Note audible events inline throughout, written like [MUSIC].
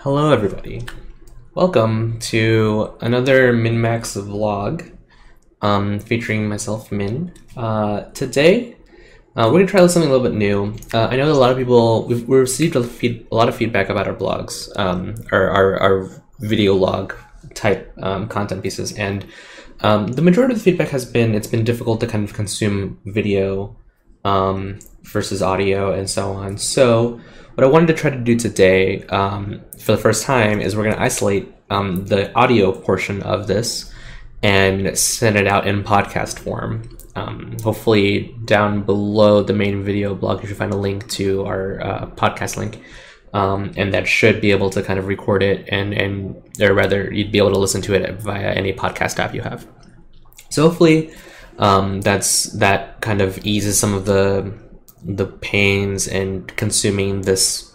Hello, everybody. Welcome to another MinMax vlog um, featuring myself, Min. Uh, today, uh, we're gonna try something a little bit new. Uh, I know a lot of people we've, we received a, feed, a lot of feedback about our blogs, um, our, our, our video log type um, content pieces, and um, the majority of the feedback has been it's been difficult to kind of consume video um, versus audio and so on. So what I wanted to try to do today um, for the first time is we're going to isolate um, the audio portion of this and send it out in podcast form. Um, hopefully, down below the main video blog, you should find a link to our uh, podcast link. Um, and that should be able to kind of record it and, and or rather you'd be able to listen to it via any podcast app you have so hopefully um, that's that kind of eases some of the the pains in consuming this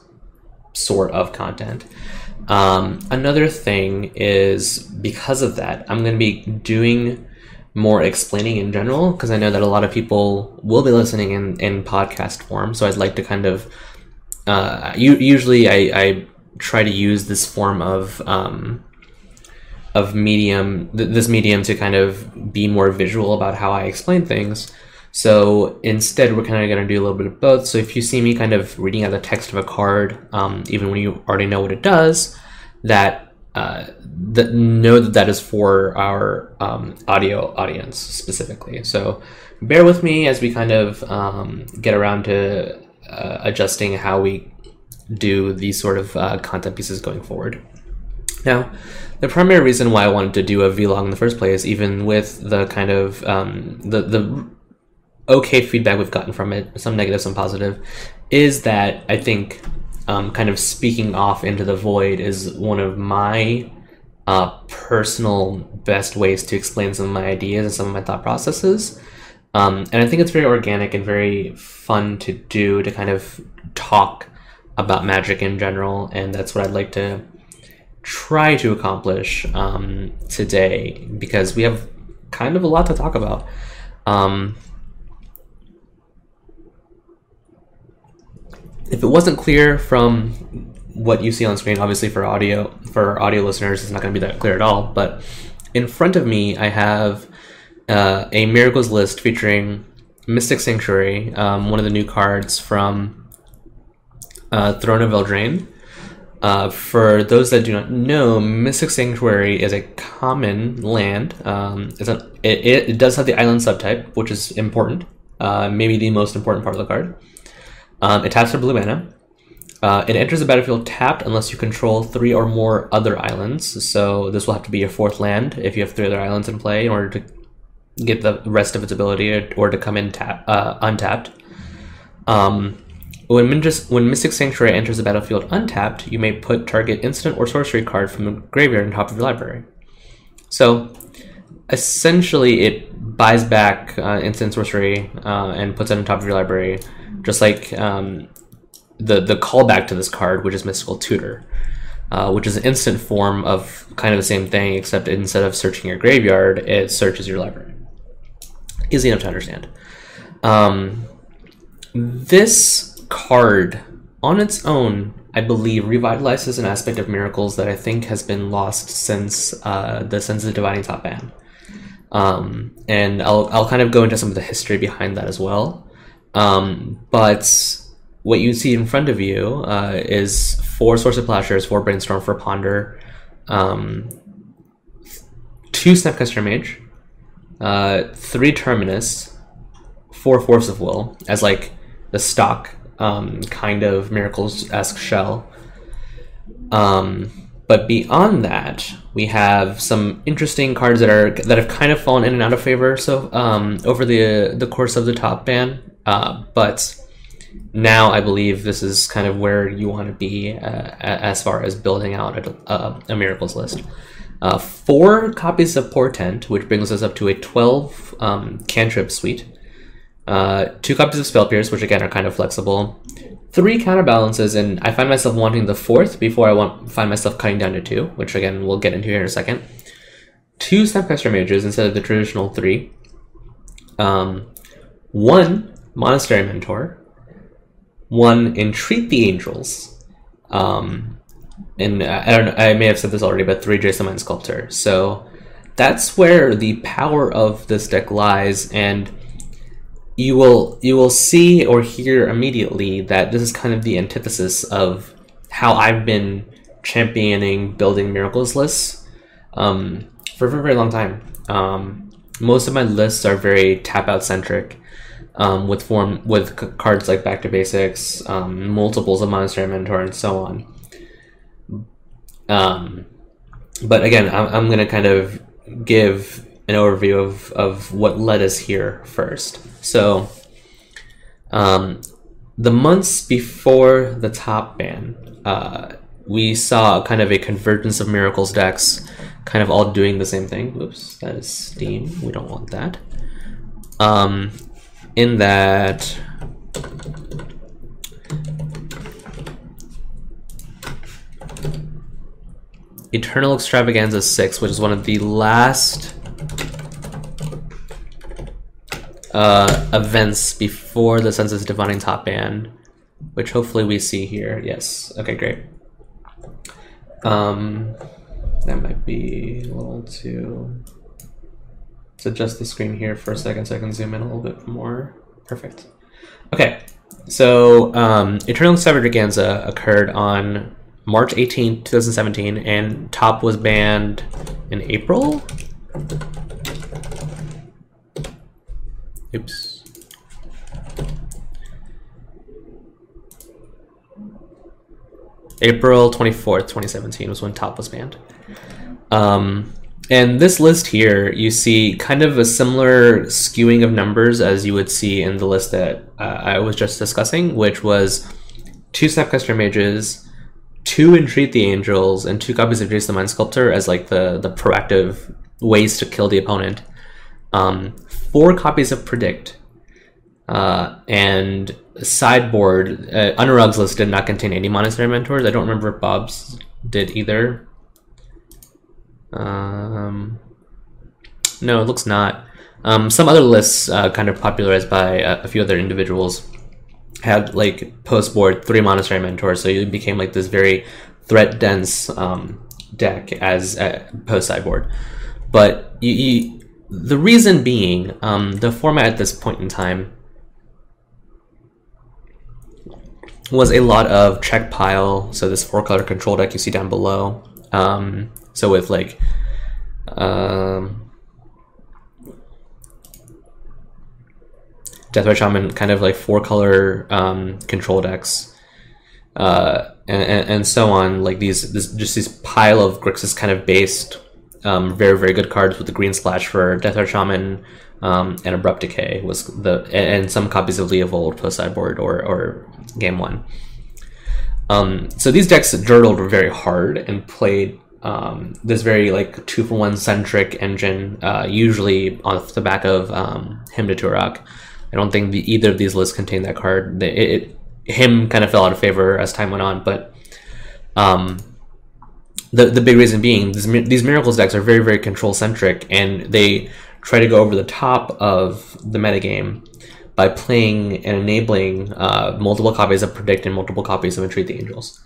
sort of content. Um, another thing is because of that, I'm going to be doing more explaining in general because I know that a lot of people will be listening in, in podcast form. So I'd like to kind of, uh, usually I, I try to use this form of, um, of medium, th- this medium to kind of be more visual about how I explain things. So instead, we're kind of going to do a little bit of both. So if you see me kind of reading out the text of a card, um, even when you already know what it does, that uh, that know that that is for our um, audio audience specifically. So bear with me as we kind of um, get around to uh, adjusting how we do these sort of uh, content pieces going forward. Now, the primary reason why I wanted to do a vlog in the first place, even with the kind of um, the the okay feedback we've gotten from it, some negative, some positive, is that I think um, kind of speaking off into the void is one of my uh, personal best ways to explain some of my ideas and some of my thought processes. Um, and I think it's very organic and very fun to do to kind of talk about magic in general. And that's what I'd like to try to accomplish um, today because we have kind of a lot to talk about. Um, if it wasn't clear from what you see on screen, obviously for audio for audio listeners, it's not going to be that clear at all. But in front of me, I have uh, a miracles list featuring Mystic Sanctuary, um, one of the new cards from uh, Throne of Eldraine. Uh, for those that do not know, Mystic Sanctuary is a common land. Um, it's a, it, it, does have the island subtype, which is important, uh, maybe the most important part of the card. Um, it taps for blue mana. Uh, it enters the battlefield tapped unless you control three or more other islands. So this will have to be your fourth land if you have three other islands in play in order to get the rest of its ability or, to come in tap, uh, untapped. Um, when, when Mystic Sanctuary enters the battlefield untapped, you may put target instant or sorcery card from the graveyard on top of your library. So essentially, it buys back uh, instant sorcery uh, and puts it on top of your library just like um, the the callback to this card, which is Mystical Tutor, uh, which is an instant form of kind of the same thing, except instead of searching your graveyard, it searches your library. Easy enough to understand. Um, this card on its own, I believe, revitalizes an aspect of miracles that I think has been lost since uh, the Sensei's Divining Top ban. Um, and I'll, I'll kind of go into some of the history behind that as well. Um, but what you see in front of you uh, is four Swords to Plowshares, four Brainstorm, for Ponder, um, two Snapcaster Mage, uh, three Terminus, four Force of Will, as like the stock um, kind of Miracles esque shell. Um, but beyond that, we have some interesting cards that are that have kind of fallen in and out of favor. So um, over the the course of the top ban, uh, but now I believe this is kind of where you want to be uh, as far as building out a, a, a miracles list. Uh, four copies of Portent, which brings us up to a 12 um, cantrip suite. Uh, two copies of Spell Pierce, which again are kind of flexible. Three counterbalances, and I find myself wanting the fourth before I want find myself cutting down to two, which again we'll get into here in a second. Two Snapcaster Mages instead of the traditional three. Um, one Monastery Mentor, one Entreat the Angels, um, and I don't know, I may have said this already, but three Jace the Mind Sculptor. So that's where the power of this deck lies, and you will you will see or hear immediately that this is kind of the antithesis of how I've been championing building miracles lists um, for a very, very long time. Um, most of my lists are very tap out centric. Um, with form with cards like Back to Basics, um, multiples of Monastery Mentor, and so on. Um, but again, I'm, I'm going to kind of give an overview of, of what led us here first. So, um, the months before the top ban, uh, we saw kind of a convergence of miracles decks, kind of all doing the same thing. Oops, that is Steam. We don't want that. Um, in that Eternal Extravaganza 6, which is one of the last uh, events before the Sensei's Divining Top Band, which hopefully we see here. Yes. Okay, great. Um, that might be a little too. Let's adjust the screen here for a second so I can zoom in a little bit more. Perfect. Okay, so um, Eternal Extravaganza occurred on March 18, 2017, and Top was banned in April. Oops. April 24th, 2017 was when Top was banned. Um, and this list here, you see kind of a similar skewing of numbers as you would see in the list that uh, I was just discussing, which was two Snapcaster Mages, two Entreat the Angels, and two copies of Jace the Mind Sculptor as like the, the proactive ways to kill the opponent. Um, four copies of Predict, uh, and sideboard. Uh, Anurag's list did not contain any Monastery Mentors. I don't remember if Bob's did either. Um, no, it looks not. Um, some other lists, uh, kind of popularized by a, a few other individuals, had like post board three monastery mentors, so you became like this very threat dense um, deck as uh, post sideboard. But you, you, the reason being, um, the format at this point in time was a lot of Czech pile. So this four color control deck you see down below. Um, so with like um, Deathrite Shaman, kind of like four color um, control decks, uh, and, and, so on. Like these, this, just these pile of Grixis kind of based, um, very very good cards with the green splash for Deathrite Shaman um, and Abrupt Decay was the and some copies of Leovold post sideboard or or game one. Um, so these decks dirtled very hard and played um, this very like two for one centric engine, uh, usually off the back of um, Hymn to Tourach. I don't think the, either of these lists contain that card. It, it, Hymn kind of fell out of favor as time went on, but um, the the big reason being these, these miracles decks are very very control centric, and they try to go over the top of the metagame by playing and enabling uh, multiple copies of predict and multiple copies of entreat the angels,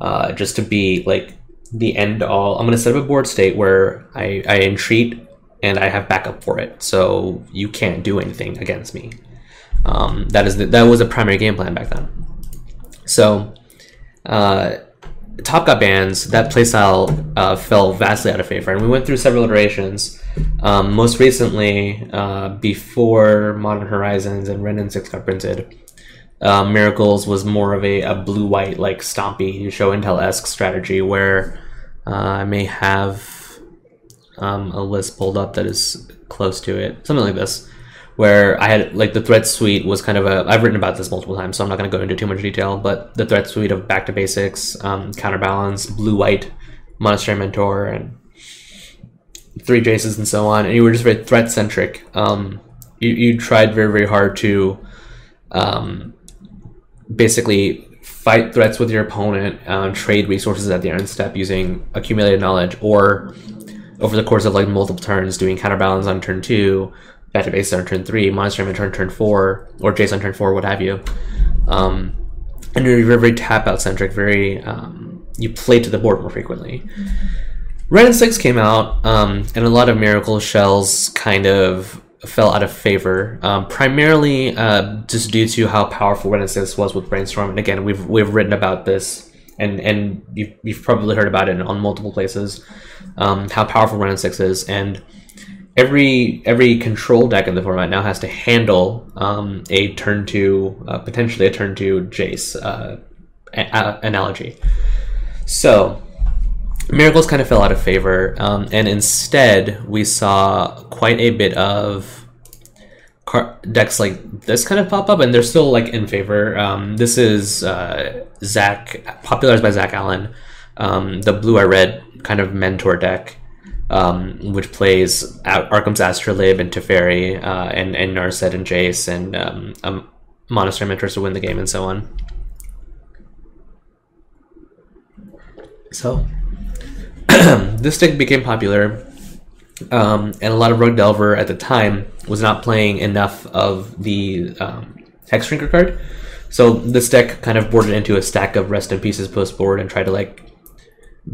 uh, just to be like the end all. I'm going to set up a board state where I, I entreat and I have backup for it, so you can't do anything against me. Um, that is the, that was a primary game plan back then. So, uh, Top got bans. That playstyle uh, fell vastly out of favor, and we went through several iterations. Um, most recently, uh, before Modern Horizons and Wrenn and Six got printed, uh, Miracles was more of a, a blue white like stompy show and tell esque strategy where uh, I may have um, a list pulled up that is close to it, something like this, where I had like the threat suite was kind of a I've written about this multiple times, so I'm not going to go into too much detail, but the threat suite of back to basics, um, counterbalance, blue white, monastery mentor, and three Jaces and so on, and you were just very threat centric. Um, you, you tried very very hard to um, basically fight threats with your opponent, um, trade resources at the end step using accumulated knowledge, or over the course of like multiple turns, doing counterbalance on turn two, back to base on turn three, monster on turn turn four, or Jace on turn four, what have you. Um, and you're very, tap out centric, very um, you play to the board more frequently. Wrenn and Six came out, um, and a lot of Miracle shells kind of fell out of favor, um, primarily uh, just due to how powerful Wrenn and Six was with Brainstorm. And again, we've we've written about this, and and you've, you've probably heard about it on multiple places, um, how powerful Wrenn and is, and every every control deck in the format now has to handle um, a turn two, uh, potentially a turn two Jace uh, a- analogy. So Miracles kind of fell out of favor, um, and instead we saw quite a bit of car- decks like this kind of pop up, and they're still like in favor. Um, this is uh, Zach, popularized by Zach Allen, um, the blue I red kind of mentor deck, um, which plays Arcum's Astrolabe and Teferi, uh, and and Narset and Jace and um, Monastery Mentors to win the game and so on. So [CLEARS THROAT] this deck became popular, um, and a lot of Rogue Delver at the time was not playing enough of the um, Hexdrinker card. So this deck kind of boarded into a stack of Rest in Pieces post board and tried to like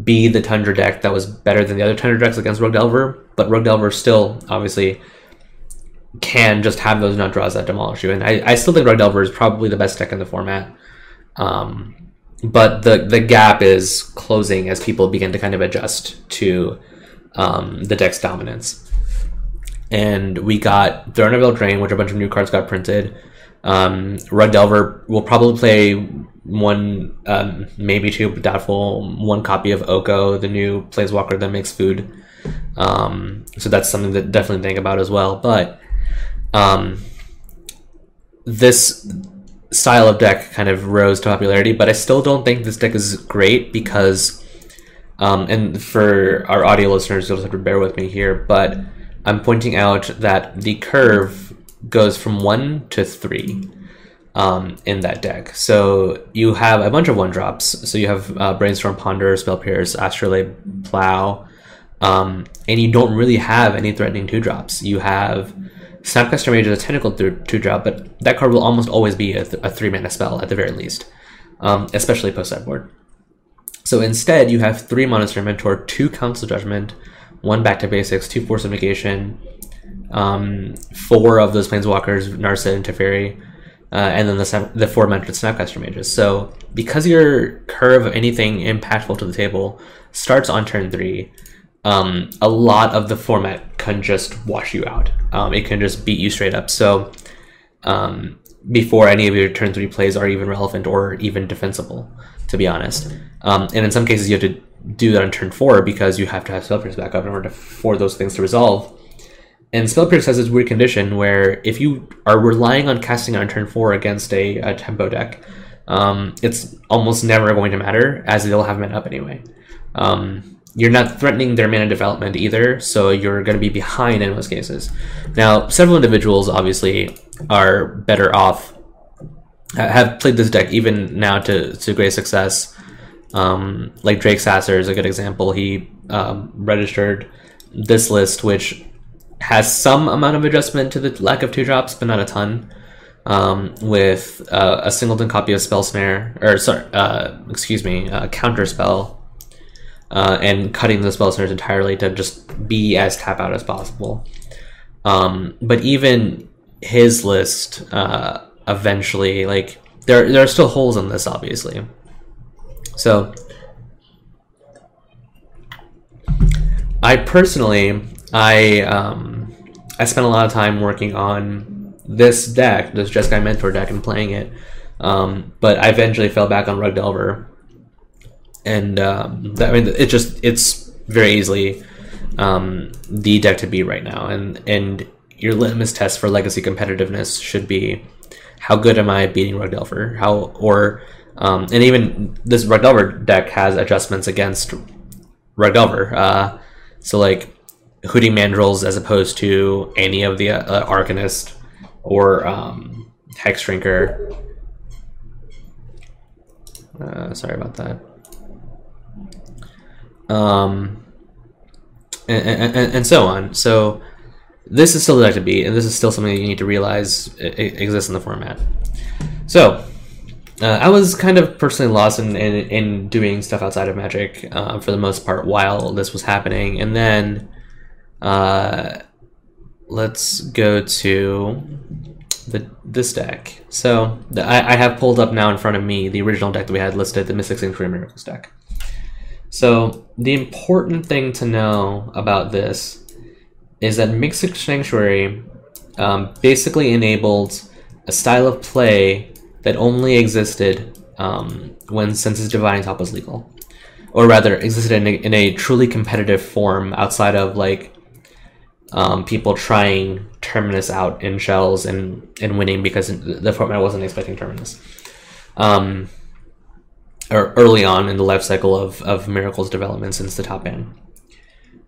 be the Tundra deck that was better than the other Tundra decks against Rogue Delver, but Rogue Delver still obviously can just have those nut draws that demolish you. And I, I still think Rogue Delver is probably the best deck in the format. Um, but the the gap is closing as people begin to kind of adjust to um, the deck's dominance. And we got Throne of Eldraine, which a bunch of new cards got printed. Um, Rogue Delver will probably play one, um, maybe two, but doubtful, one copy of Oko, the new Planeswalker that makes food. Um, so that's something to definitely think about as well. But um, this style of deck kind of rose to popularity, but I still don't think this deck is great because, um, and for our audio listeners, you'll have to bear with me here, but I'm pointing out that the curve goes from one to three um, in that deck. So you have a bunch of one drops. So you have uh, Brainstorm, Ponder, Spell Pierce, Astrolabe, Plow, um, and you don't really have any threatening two drops. You have Snapcaster Mage is a technical th- two drop, but that card will almost always be a, th- a three mana spell at the very least, um, especially post sideboard. So instead, you have three Monastery Mentor, two Council Judgment, one Back to Basics, two Force of Negation, um, four of those Planeswalkers, Narset and Teferi, uh, and then the, the four mentored Snapcaster Mages. So because your curve of anything impactful to the table starts on turn three, um, a lot of the format can just wash you out. Um, it can just beat you straight up. So um, before any of your turn three plays are even relevant or even defensible, to be honest. Um, and in some cases, you have to do that on turn four because you have to have spell pierce back up in order to, for those things to resolve. And spell pierce has this weird condition where if you are relying on casting on turn four against a, a tempo deck, um, it's almost never going to matter as they'll have mana up anyway. Um, you're not threatening their mana development either, so you're going to be behind in most cases. Now, several individuals obviously are better off, have played this deck even now to, to great success. Um, like Drake Sasser is a good example. He um, registered this list, which has some amount of adjustment to the lack of two drops, but not a ton. Um, with uh, a singleton copy of Spell Snare, or sorry, uh, excuse me, uh, Counter Spell uh, and cutting the spell snares entirely to just be as tap out as possible. Um, but even his list uh, eventually, like there there are still holes in this, obviously. So I personally, I um, I spent a lot of time working on this deck, this Jeskai Mentor deck, and playing it. Um, but I eventually fell back on Rogue Delver and um, that, I mean, it just it's very easily um, the deck to beat right now, and and your litmus test for legacy competitiveness should be how good am I beating Rogue Delver? How or um, and even this Rogue Delver deck has adjustments against Rogue Delver. Uh, so like Hooting Mandrills as opposed to any of the uh, Arcanist or um, Hexdrinker. Uh, sorry about that um, and, and, and, so on. So this is still deck to beat, and this is still something that you need to realize exists in the format. So uh, I was kind of personally lost in, in, in doing stuff outside of Magic uh, for the most part while this was happening, and then uh, let's go to the this deck. So the, I, I have pulled up now in front of me the original deck that we had listed, the Mystic Sanctuary Miracles deck. So the important thing to know about this is that Mystic Sanctuary um, basically enabled a style of play that only existed um, when Sensei's Divining Top was legal, or rather existed in a, in a truly competitive form outside of like um, people trying Terminus out in shells and and winning because the format wasn't expecting Terminus. Um, or early on in the life cycle of, of Miracle's development since the top end.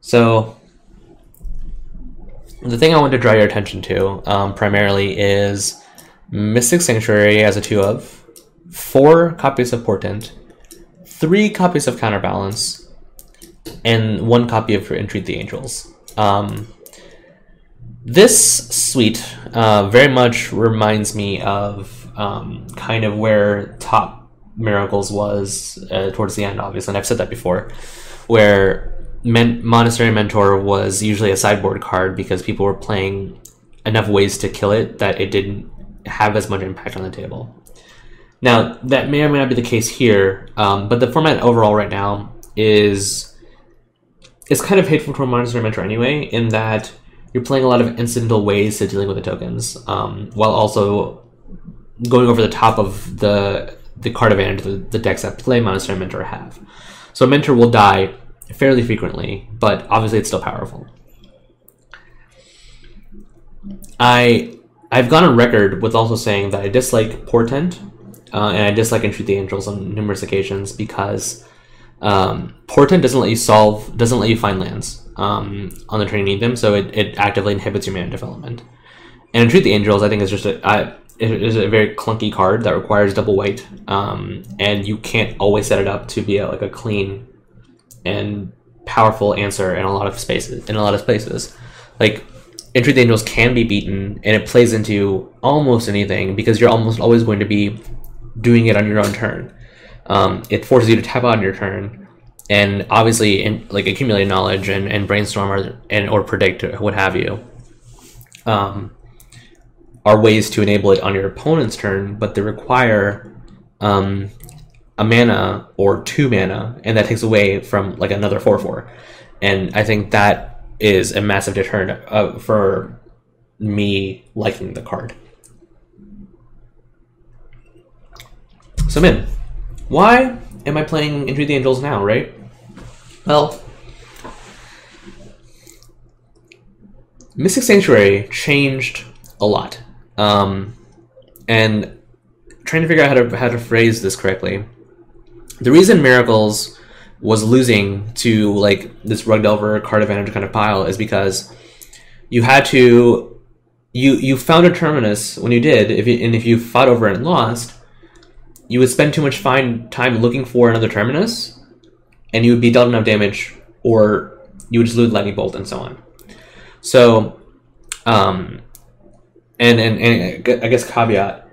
So the thing I want to draw your attention to um, primarily is Mystic Sanctuary as a two of, four copies of Portent, three copies of Counterbalance, and one copy of Entreat the Angels. Um, this suite uh, very much reminds me of um, kind of where Top Miracles was uh, towards the end, obviously, and I've said that before, where Men- Monastery Mentor was usually a sideboard card because people were playing enough ways to kill it that it didn't have as much impact on the table. Now, that may or may not be the case here, um, but the format overall right now is it's kind of hateful to a Monastery Mentor anyway, in that you're playing a lot of incidental ways to dealing with the tokens, um, while also going over the top of the the card advantage the, the decks that play Monastery Mentor have. So Mentor will die fairly frequently, but obviously it's still powerful. I I've gone on record with also saying that I dislike Portent uh, and I dislike Entreat the Angels on numerous occasions because um, Portent doesn't let you solve, doesn't let you find lands um, on the turn you need them, so it, it actively inhibits your mana development. And Entreat the Angels, I think, is just a I, it is a very clunky card that requires double white, um, and you can't always set it up to be a, like a clean and powerful answer in a lot of spaces. In a lot of places, like entry Angels can be beaten, and it plays into almost anything because you're almost always going to be doing it on your own turn. Um, it forces you to tap out on your turn, and obviously, in, like accumulate knowledge and, and brainstorm or and or predict what have you. Um, are ways to enable it on your opponent's turn, but they require um, a mana or two mana, and that takes away from like another four four. And I think that is a massive deterrent uh, for me liking the card. So, Min, why am I playing Entreat the Angels now, right? Well, Mystic Sanctuary changed a lot. Um, and trying to figure out how to, how to phrase this correctly. The reason Miracles was losing to like this rug delver card advantage kind of pile is because you had to you you found a terminus when you did if you, and if you fought over it and lost you would spend too much fine time looking for another terminus and you would be dealt enough damage or you would just lose lightning bolt and so on so um and and, and i guess caveat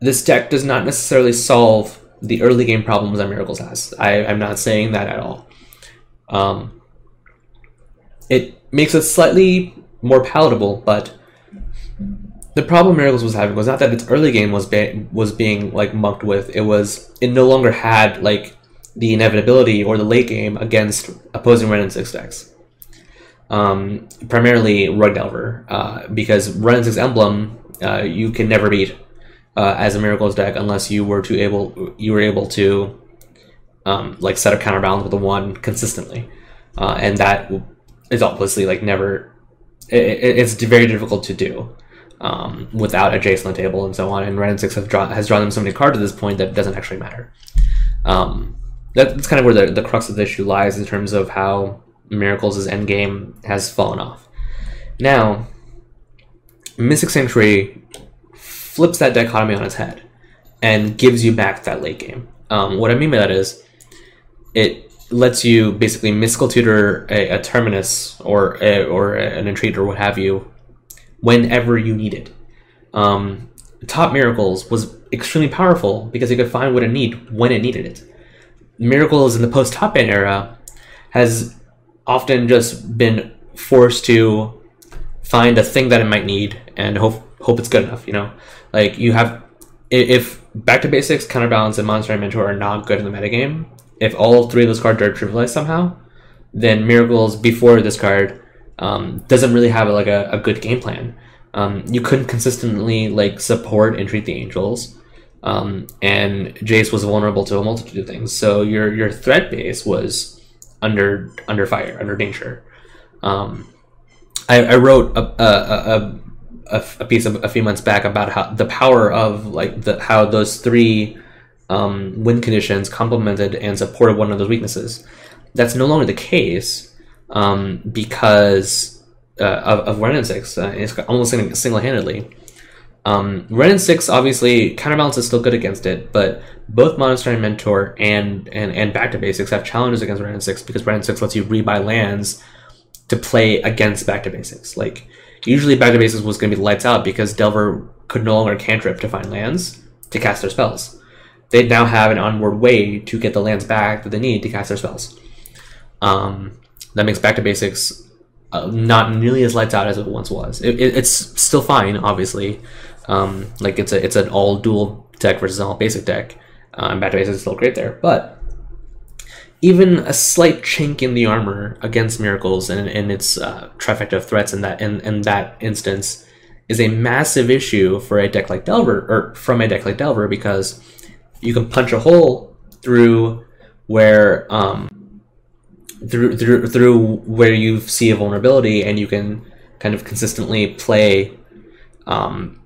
this deck does not necessarily solve the early game problems that Miracles has. I, I'm not saying that at all. Um, it makes it slightly more palatable, but the problem Miracles was having was not that its early game was was being like mucked with. It was it no longer had like the inevitability or the late game against opposing Wrenn and Six decks. Um, primarily Rug Delver, uh, because and Six Emblem uh, you can never beat uh, as a miracles deck unless you were to able you were able to um, like set a counterbalance with a one consistently, uh, and that is obviously like never. It, it's very difficult to do um, without a Jace on the table and so on. And Wrenn and Six draw, has drawn them so many cards at this point that it doesn't actually matter. Um, that's kind of where the, the crux of the issue lies in terms of how Miracles' endgame has fallen off. Now, Mystic Sanctuary flips that dichotomy on its head and gives you back that late game. Um, what I mean by that is it lets you basically mystical tutor a, a terminus or a, or an entreat or what have you whenever you need it. Um, Top Miracles was extremely powerful because it could find what it need when it needed it. Miracles in the post top ban era has often just been forced to find a thing that it might need and hope hope it's good enough. You know, like you have if back to basics, counterbalance, and monster and mentor are not good in the metagame. If all three of those cards are trivialized somehow, then miracles before this card um, doesn't really have like a, a good game plan. Um, you couldn't consistently like support and treat the angels. Um, and Jace was vulnerable to a multitude of things. So your your threat base was under under fire, under danger. Um, I, I, wrote a, a, a, a, piece of, a few months back about how the power of like the how those three um, win conditions complemented and supported one of those weaknesses. That's no longer the case um, because uh, of, of Wrenn and Six. Uh, it's almost single handedly. Um, Wrenn and Six obviously counterbalance is still good against it, but both Monster and Mentor and and, and Back to Basics have challenges against Wrenn and Six because Wrenn and Six lets you rebuy lands to play against Back to Basics. Like usually Back to Basics was going to be lights out because Delver could no longer cantrip to find lands to cast their spells. They now have an onward way to get the lands back that they need to cast their spells. Um, that makes Back to Basics uh, not nearly as lights out as it once was. It, it, it's still fine, obviously. Um, like it's a it's an all dual deck versus all basic deck. Um, to Basics is still great there, but even a slight chink in the armor against miracles and, and its uh, trifecta of threats in that in, in that instance is a massive issue for a deck like Delver or from a deck like Delver because you can punch a hole through where um, through through through where you see a vulnerability and you can kind of consistently play um,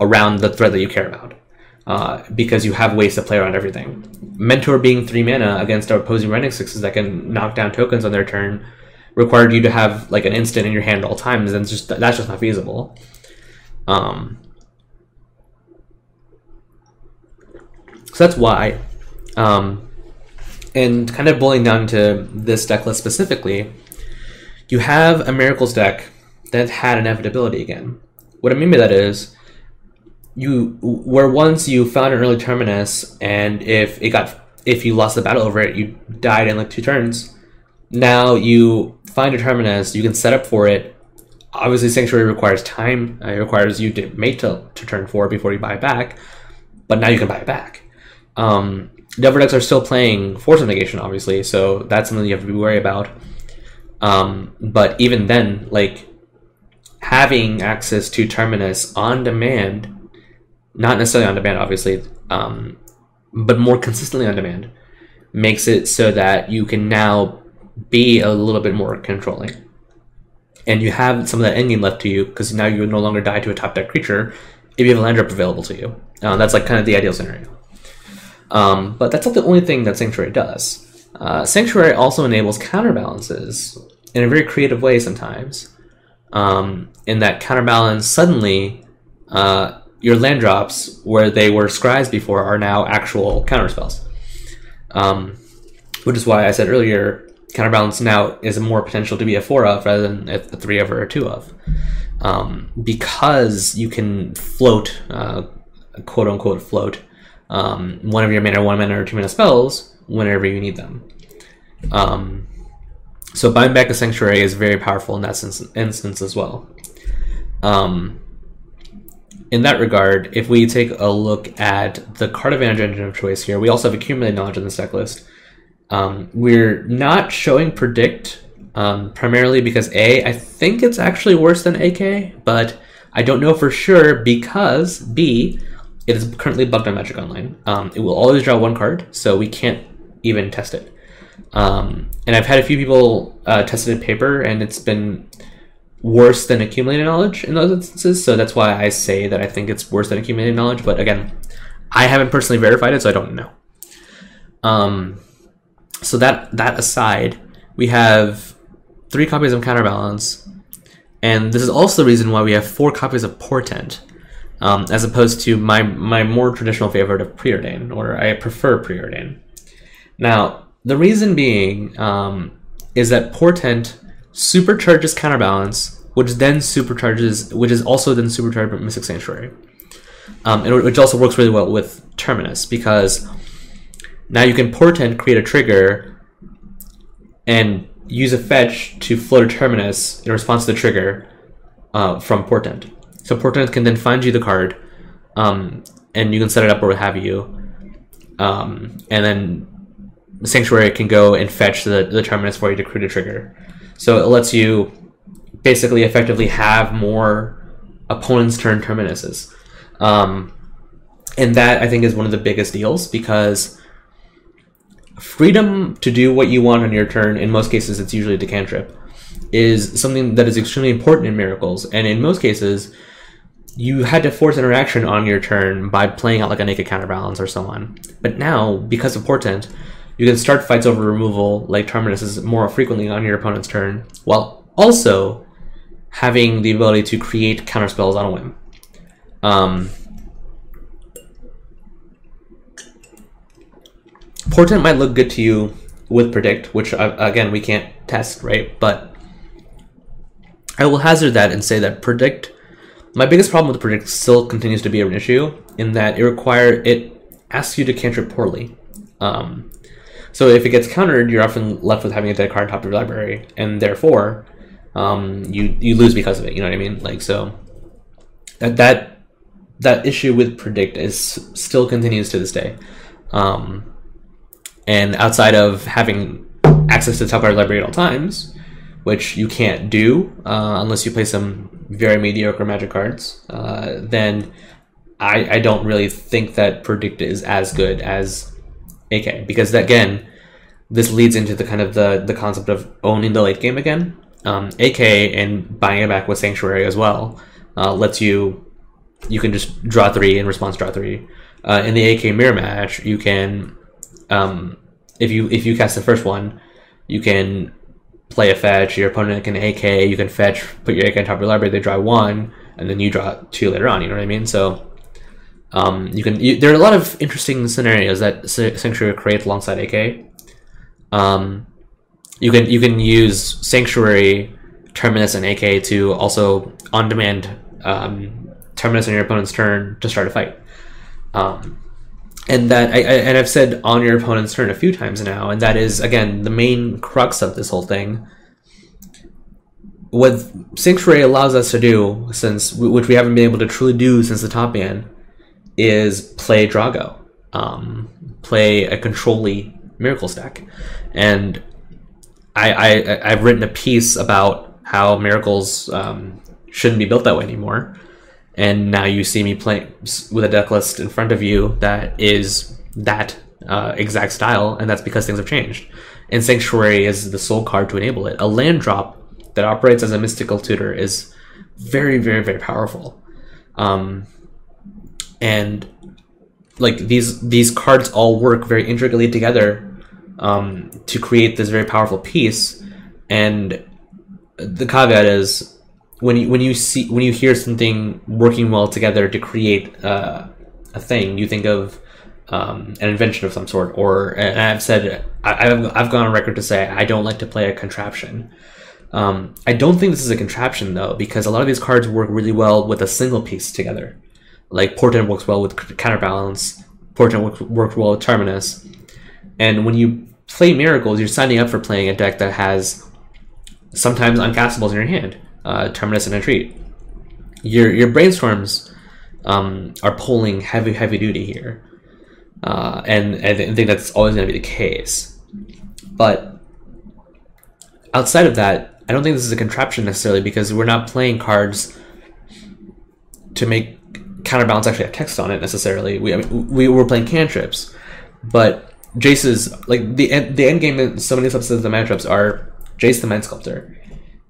around the threat that you care about uh, because you have ways to play around everything. Mentor being three mana against opposing and Sixes that can knock down tokens on their turn required you to have like an instant in your hand at all times, and just that's just not feasible. Um, so that's why. Um, and kind of boiling down to this deck list specifically, you have a Miracles deck that had inevitability again. What I mean by that is, you where once you found an early terminus, and if it got if you lost the battle over it, you died in like two turns. Now you find a terminus, you can set up for it. Obviously, Sanctuary requires time. It requires you to mate to, to turn four before you buy it back. But now you can buy it back. Um, Delver decks are still playing Force of Negation, obviously, so that's something you have to be worried about. Um, but even then, like having access to Terminus on demand not necessarily on demand, obviously, um, but more consistently on demand, makes it so that you can now be a little bit more controlling. And you have some of that endgame left to you because now you would no longer die to a top deck creature if you have a land drop available to you. Uh, that's like kind of the ideal scenario. Um, but that's not the only thing that Sanctuary does. Uh, Sanctuary also enables counterbalances in a very creative way sometimes. Um, in that counterbalance suddenly uh, your land drops where they were scries before are now actual counter spells. Um, which is why I said earlier, counterbalance now is more potential to be a four of rather than a three of or a two of, um, because you can float, uh, quote unquote float, um, one of your mana, one mana, or two mana spells whenever you need them. Um, so buying back a sanctuary is very powerful in that instance as well. Um, in that regard, if we take a look at the card advantage engine of choice here, we also have accumulated knowledge in this deck list. Um, we're not showing predict um, primarily because A, I think it's actually worse than AK, but I don't know for sure because B, it is currently bugged on Magic Online. Um, it will always draw one card, so we can't even test it. Um, and I've had a few people uh, tested it in paper, and it's been worse than accumulated knowledge in those instances. So that's why I say that I think it's worse than accumulated knowledge. But again, I haven't personally verified it, so I don't know. Um, so that that aside, we have three copies of Counterbalance, and this is also the reason why we have four copies of Portent, um, as opposed to my my more traditional favorite of Preordain, or I prefer Preordain. Now, the reason being um, is that Portent supercharges counterbalance, which then supercharges, which is also then supercharged by Mystic Sanctuary. um, and which also works really well with Terminus because now you can portent create a trigger and use a fetch to float a terminus in response to the trigger uh, from portent. So portent can then find you the card, um, and you can set it up or what have you, um, and then Sanctuary can go and fetch the, the terminus for you to create a trigger. So it lets you basically effectively have more opponents' turn terminuses. Um, and that I think is one of the biggest deals because freedom to do what you want on your turn, in most cases, it's usually a cantrip, is something that is extremely important in miracles. And in most cases, you had to force interaction on your turn by playing out like a naked counterbalance or so on. But now, because of Portent, you can start fights over removal like Terminus is more frequently on your opponent's turn, while also having the ability to create counterspells on a whim. Um, Portent might look good to you with Predict, which uh, again we can't test, right? But I will hazard that and say that Predict. My biggest problem with Predict still continues to be an issue in that it require it asks you to cantrip poorly. Um, so if it gets countered, you're often left with having a dead card on top of your library, and therefore, um, you you lose because of it. You know what I mean? Like so, that that that issue with predict is still continues to this day. Um, and outside of having access to top card library at all times, which you can't do uh, unless you play some very mediocre magic cards, uh, then I, I don't really think that predict is as good as AK because again, this leads into the kind of the the concept of owning the late game again. Um, AK and buying it back with Sanctuary as well uh, lets you you can just draw three and response draw three. Uh, in the AK mirror match, you can um, if you if you cast the first one, you can play a fetch. Your opponent can AK. You can fetch, put your AK on top of your library. They draw one, and then you draw two later on. You know what I mean? So um, you can. You, there are a lot of interesting scenarios that Sanctuary creates alongside AK. Um, you can you can use Sanctuary, Terminus, and AK to also on demand um, Terminus on your opponent's turn to start a fight. Um, and that I, I, and I've said on your opponent's turn a few times now, and that is again the main crux of this whole thing. What Sanctuary allows us to do, since which we haven't been able to truly do since the top ban, is play Drago, um, play a controlly miracle stack, and I, I I've written a piece about how miracles um, shouldn't be built that way anymore, and now you see me playing with a deck list in front of you that is that uh, exact style, and that's because things have changed. And Sanctuary is the sole card to enable it. A land drop that operates as a mystical tutor is very, very, very powerful. Um, and like these these cards all work very intricately together um, to create this very powerful piece. And the caveat is when you when you see when you hear something working well together to create uh, a thing, you think of um, an invention of some sort. Or I've said I, have I've gone on record to say I don't like to play a contraption. Um, I don't think this is a contraption though, because a lot of these cards work really well with a single piece together like Portent works well with Counterbalance, Portent works, works well with Terminus, and when you play Miracles, you're signing up for playing a deck that has sometimes uncastables in your hand, uh, Terminus and Entreat. Your your brainstorms um, are pulling heavy heavy duty here, uh, and, and I think that's always going to be the case. But outside of that, I don't think this is a contraption necessarily because we're not playing cards to make counterbalance actually have text on it necessarily. We I mean, we were playing cantrips, but Jace's like the end, the end game in so many subsets of the matchups are Jace the Mind Sculptor,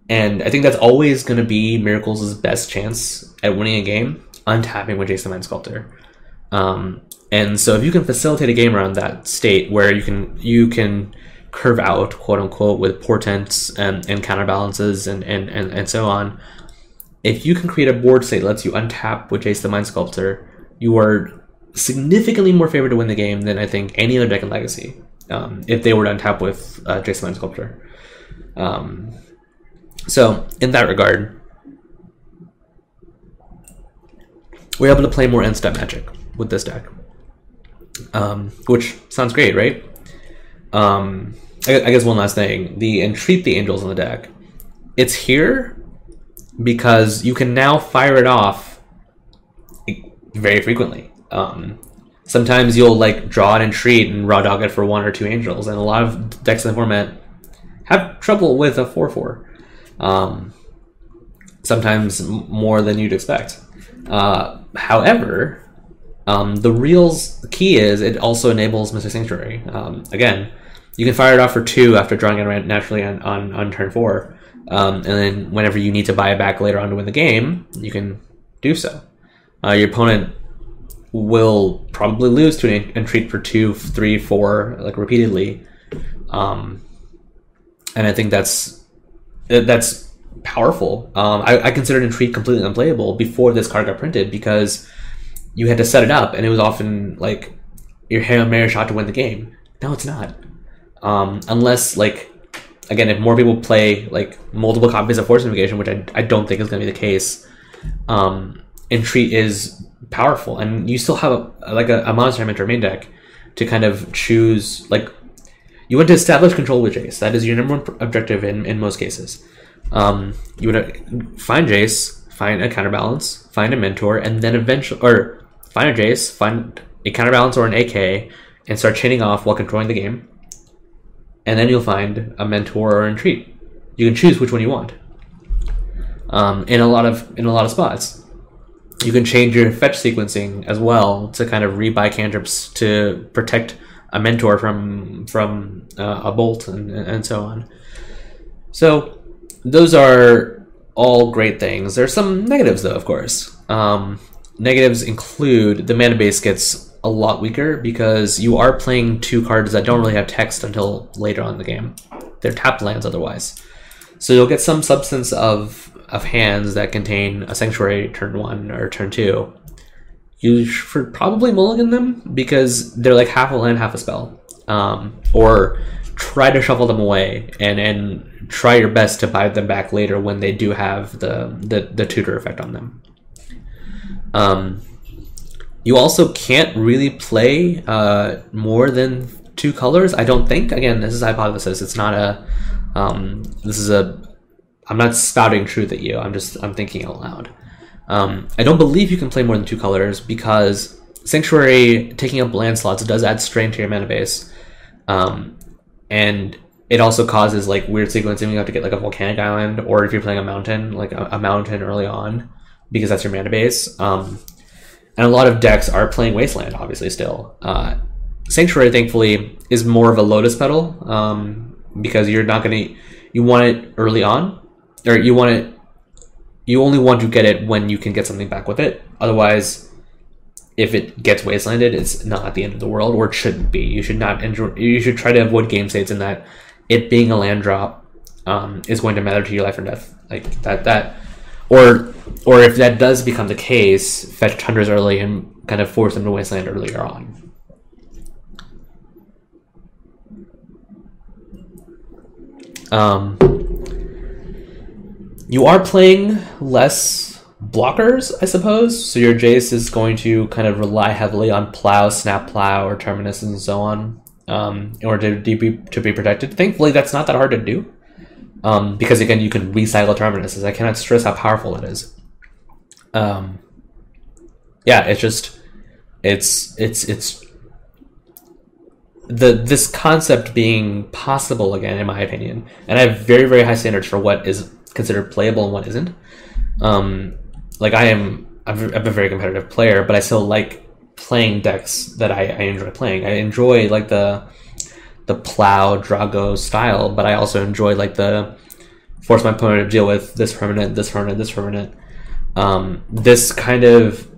and I think that's always going to be Miracles' best chance at winning a game, untapping with Jace the Mind Sculptor. Um, and so if you can facilitate a game around that state where you can you can curve out quote unquote with portents and, and counterbalances and, and, and, and so on if you can create a board state that lets you untap with Jace the Mind Sculptor, you are significantly more favored to win the game than I think any other deck in Legacy. Um, if they were to untap with uh, Jace the Mind Sculptor. Um, so in that regard, we're able to play more end-step magic with this deck, um, which sounds great, right? Um, I, I guess one last thing: the entreat the angels in the deck. It's here because you can now fire it off very frequently. Um, sometimes you'll like draw an entreat and raw dog it for one or two angels, and a lot of decks in the format have trouble with a four four. Um, sometimes more than you'd expect. Uh, however, um, the real key is it also enables Mystic Sanctuary. Um, again, you can fire it off for two after drawing it naturally on, on, on turn four. Um, and then whenever you need to buy it back later on to win the game, you can do so. Uh, your opponent will probably lose to an entreat for two, three, four, like repeatedly. Um, and I think that's that's powerful. Um, I, I considered entreat completely unplayable before this card got printed because you had to set it up, and it was often like your hail mary shot to win the game. No, it's not. Um, unless like again, if more people play like multiple copies of Force Invocation, which I, I don't think is going to be the case, um, Entreat is powerful, and you still have a, like a, a Monastery Mentor main deck to kind of choose like you want to establish control with Jace. That is your number one objective in in most cases. Um, you want to find Jace, find a counterbalance, find a mentor, and then eventually, or find a Jace, find a counterbalance or an AK, and start chaining off while controlling the game. And then you'll find a mentor or a entreat. You can choose which one you want. Um, in a lot of in a lot of spots, you can change your fetch sequencing as well to kind of rebuy cantrips to protect a mentor from from uh, a bolt and, and so on. So those are all great things. There's some negatives, though, of course. Um, negatives include the mana base gets a lot weaker because you are playing two cards that don't really have text until later on in the game. They're tapped lands otherwise. So you'll get some substance of of hands that contain a sanctuary turn one or turn two. You should probably mulligan them because they're like half a land, half a spell. Um, or try to shuffle them away and and try your best to buy them back later when they do have the the, the tutor effect on them. Um, you also can't really play uh, more than two colors. I don't think. Again, this is a hypothesis. It's not a. Um, this is a. I'm not spouting truth at you. I'm just. I'm thinking out loud. Um, I don't believe you can play more than two colors because Sanctuary taking up land slots does add strain to your mana base, um, and it also causes like weird sequencing. You have to get like a volcanic island, or if you're playing a mountain, like a, a mountain early on, because that's your mana base. Um, and a lot of decks are playing Wasteland, obviously. Still, uh, Sanctuary, thankfully, is more of a Lotus Petal um, because you're not gonna you want it early on, or you want it. You only want to get it when you can get something back with it. Otherwise, if it gets wastelanded, it's not the end of the world, or it shouldn't be. You should not enjoy. You should try to avoid game states in that it being a land drop um, is going to matter to your life or death. Like that, that, or or if that does become the case, fetch hunters early and kind of force them to wasteland earlier on. Um, you are playing less blockers, I suppose. So your Jace is going to kind of rely heavily on plow, snap plow, or terminus, and so on um, in order to be to be protected. Thankfully, that's not that hard to do, um, because again, you can recycle terminuses. I cannot stress how powerful it is. Um, yeah, it's just it's it's it's the this concept being possible again, in my opinion, and I have very very high standards for what is considered playable and what isn't. Um, like I am, I'm a very competitive player, but I still like playing decks that I, I enjoy playing. I enjoy like the the plow Draw-Go style, but I also enjoy like the force my opponent to deal with this permanent, this permanent, this permanent. Um, this kind of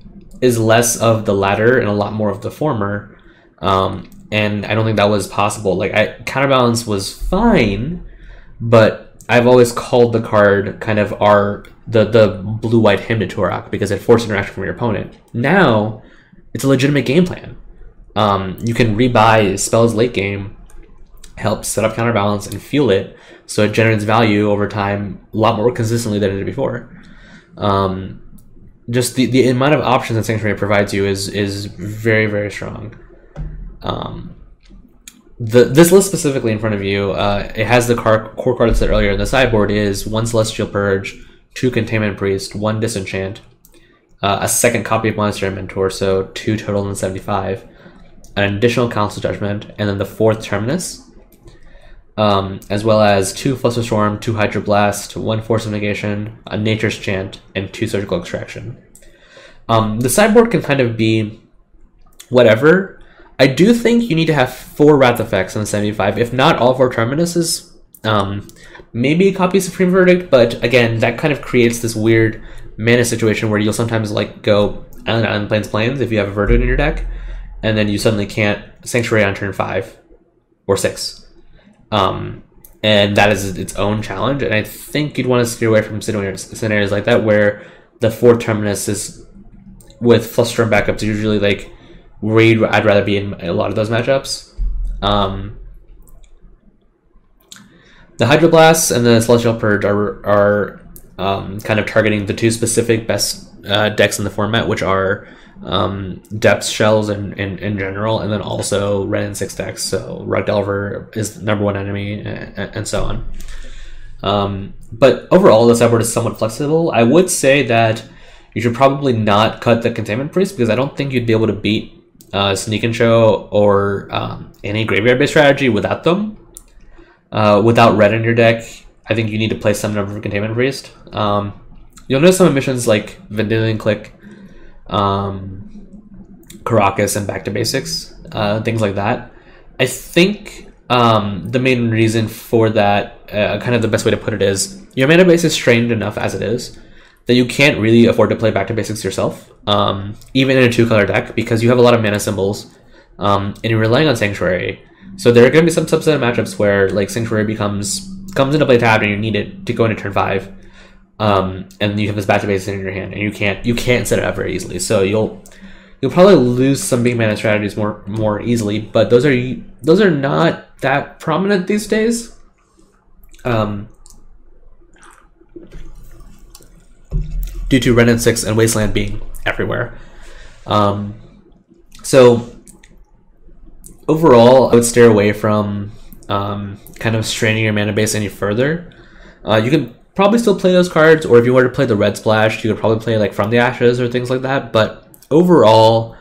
is less of the latter and a lot more of the former. Um, and I don't think that was possible. Like I counterbalance was fine, but I've always called the card kind of our the the blue white hymn to Tourach because it forced interaction from your opponent. Now it's a legitimate game plan. Um, you can rebuy spells late game, help set up counterbalance and fuel it, so it generates value over time a lot more consistently than it did before. Um, just the, the amount of options that Sanctuary provides you is is very very strong. Um, the this list specifically in front of you, uh, it has the car, core cards that earlier. In the sideboard is one Celestial Purge, two Containment Priest, one Disenchant, uh, a second copy of Monastery Mentor, so two total seventy five, an additional Council Judgment, and then the fourth Terminus. Um, as well as two Flusterstorm, two Hydroblast, one Force of Negation, a Nature's Chant, and two Surgical Extraction. Um, the sideboard can kind of be whatever. I do think you need to have four Wrath effects the 75, if not all four Terminuses. Um, maybe a copy Supreme Verdict, but again, that kind of creates this weird mana situation where you'll sometimes like go Island Island Plains Plains if you have a Verdict in your deck, and then you suddenly can't Sanctuary on turn five or six. Um, and that is its own challenge. And I think you'd want to steer away from scenarios, scenarios like that where the fourth terminus is with Fluster and backups usually like where I'd rather be in a lot of those matchups. Um, the Hydroblasts and the Celestial Purge are, are um, kind of targeting the two specific best uh, decks in the format, which are um, depth shells in, in, in general, and then also Wrenn and Six decks. So Rug Delver is number one enemy, and, and so on. Um, but overall, the sideboard is somewhat flexible. I would say that you should probably not cut the Containment Priest because I don't think you'd be able to beat uh, Sneak and Show or um, any graveyard based strategy without them. Uh, without red in your deck, I think you need to play some number of Containment Priest. Um, you'll notice some emissions like Vendilion Clique um, Karakas and Back to Basics, uh, things like that. I think um, the main reason for that, uh, kind of the best way to put it is, your mana base is strained enough as it is that you can't really afford to play Back to Basics yourself, um, even in a two color deck, because you have a lot of mana symbols um, and you're relying on Sanctuary. So there are going to be some subset of matchups where like Sanctuary becomes comes into play tab and you need it to go into turn five um, and you have this batch base in your hand, and you can't you can't set it up very easily. So you'll you'll probably lose some big mana strategies more more easily. But those are those are not that prominent these days. Um, due to Wrenn and Six and Wasteland being everywhere. Um, so overall, I would steer away from um, kind of straining your mana base any further. Uh, you can probably still play those cards, or if you were to play the red splash, you could probably play like from the ashes or things like that. But overall,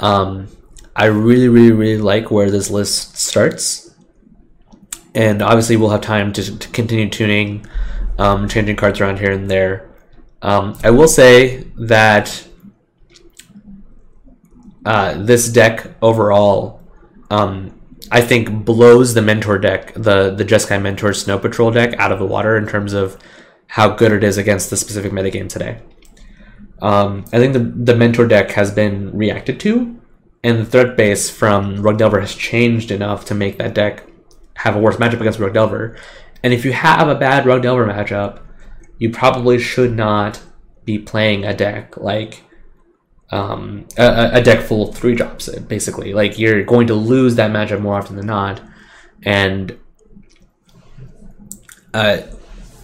um, I really, really, really like where this list starts, and obviously we'll have time to, to continue tuning, um, changing cards around here and there. Um, I will say that uh, this deck overall, um, I think blows the mentor deck, the the Jeskai Mentor Snow Patrol deck out of the water in terms of how good it is against the specific metagame today. Um, I think the the mentor deck has been reacted to, and the threat base from Rug Delver has changed enough to make that deck have a worse matchup against Rug Delver. And if you have a bad Rug Delver matchup, you probably should not be playing a deck like um, a, a, deck full of three drops, basically. Like you're going to lose that matchup more often than not, and uh,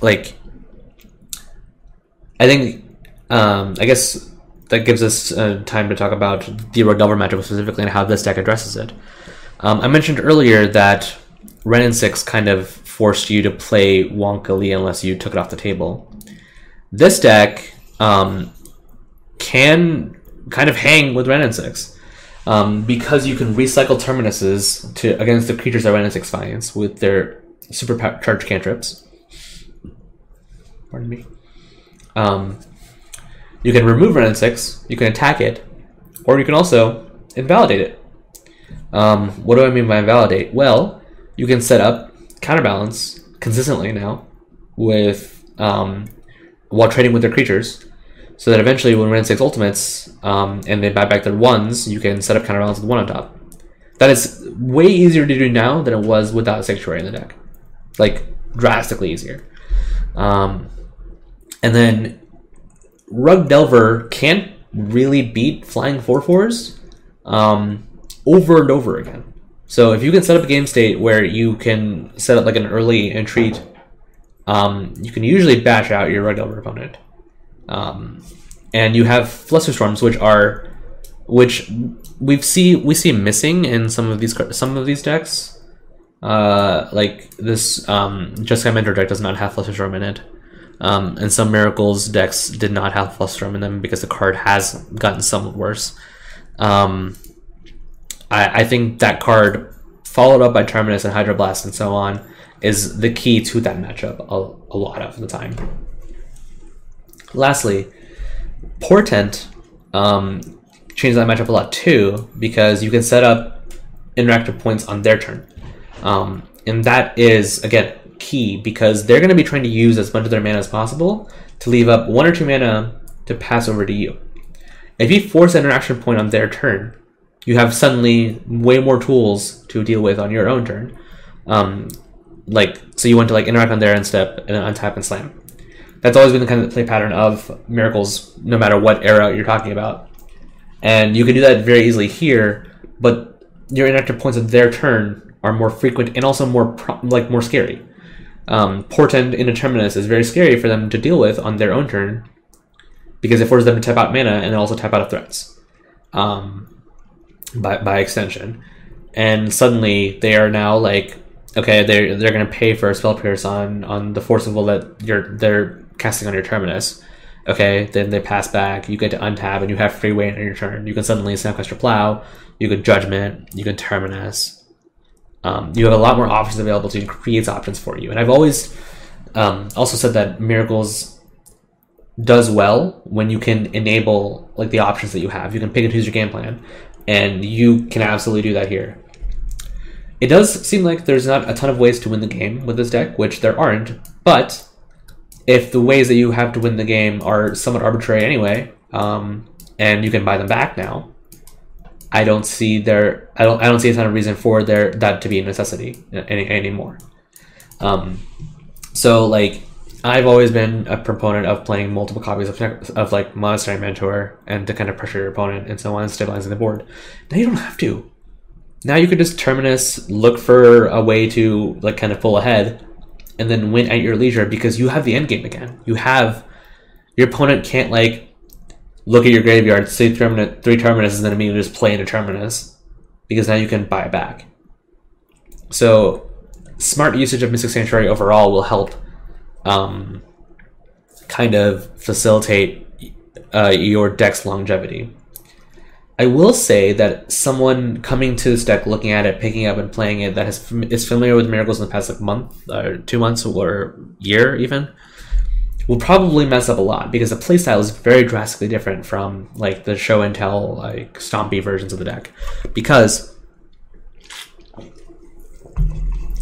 like I think um, I guess that gives us uh, time to talk about the Delver matchup specifically and how this deck addresses it. Um, I mentioned earlier that Wrenn and Six kind of forced you to play wonkily unless you took it off the table. This deck um, can kind of hang with and Six. Um, because you can recycle terminuses to against the creatures that and Six finds with their supercharged cantrips. Pardon me. Um, you can remove and Six, you can attack it, or you can also invalidate it. Um, what do I mean by invalidate? Well, you can set up counterbalance consistently now with um, while trading with their creatures so that eventually when Wrenn 6 ultimates um, and they buy back their ones, you can set up counterbalance with one on top. That is way easier to do now than it was without Sanctuary in the deck. Like, drastically easier. Um, and then Rug Delver can't really beat Flying 4-4s um, over and over again. So if you can set up a game state where you can set up like an early entreat, um, you can usually bash out your Rug Delver opponent. Um, and you have Flusterstorms, which are which we've see we see missing in some of these some of these decks. Uh, like this um, Jeskai Mentor deck does not have Flusterstorm in it. Um, and some Miracles decks did not have Flusterstorm in them because the card has gotten somewhat worse. Um, I, I think that card, followed up by Terminus and Hydroblast and so on, is the key to that matchup a, a lot of the time. Lastly, Portent um, changes that matchup a lot too because you can set up interactive points on their turn. Um, and that is, again, key because they're going to be trying to use as much of their mana as possible to leave up one or two mana to pass over to you. If you force an interaction point on their turn, you have suddenly way more tools to deal with on your own turn. Um, like so, you want to like interact on their end step and then untap and slam. That's always been the kind of play pattern of miracles, no matter what era you're talking about. And you can do that very easily here, but your interactive points of their turn are more frequent and also more pro- like more scary. Um, Portent into Terminus is very scary for them to deal with on their own turn because it forces them to tap out mana and also tap out of threats um, by, by extension. And suddenly they are now like, okay, they're, they're going to pay for a spell pierce on, on the force of will that you're, they're casting on your terminus. Okay, then they pass back, you get to untap, and you have free weight on your turn. You can suddenly Snapcaster your Plow, you can Judgment, you can Terminus, um, you have a lot more options available to create options for you. And I've always um, also said that Miracles does well when you can enable like the options that you have. You can pick and choose your game plan, and you can absolutely do that here. It does seem like there's not a ton of ways to win the game with this deck, which there aren't. But if the ways that you have to win the game are somewhat arbitrary anyway, um, and you can buy them back now, I don't see there. I don't. I don't see a ton of reason for there that to be a necessity any, anymore. Um, so like I've always been a proponent of playing multiple copies of, of like Monastery Mentor and to kind of pressure your opponent and so on, stabilizing the board. Now you don't have to. Now you could just terminus, look for a way to like kind of pull ahead, and then win at your leisure because you have the end game again. You have your opponent can't like look at your graveyard, say terminus, three terminus, and then immediately just play into terminus because now you can buy back. So, smart usage of Mystic Sanctuary overall will help um, kind of facilitate uh, your deck's longevity. I will say that someone coming to this deck, looking at it, picking up and playing it, that has, is familiar with Miracles in the past like month, or two months, or year even, will probably mess up a lot because the playstyle is very drastically different from like the show and tell like stompy versions of the deck. Because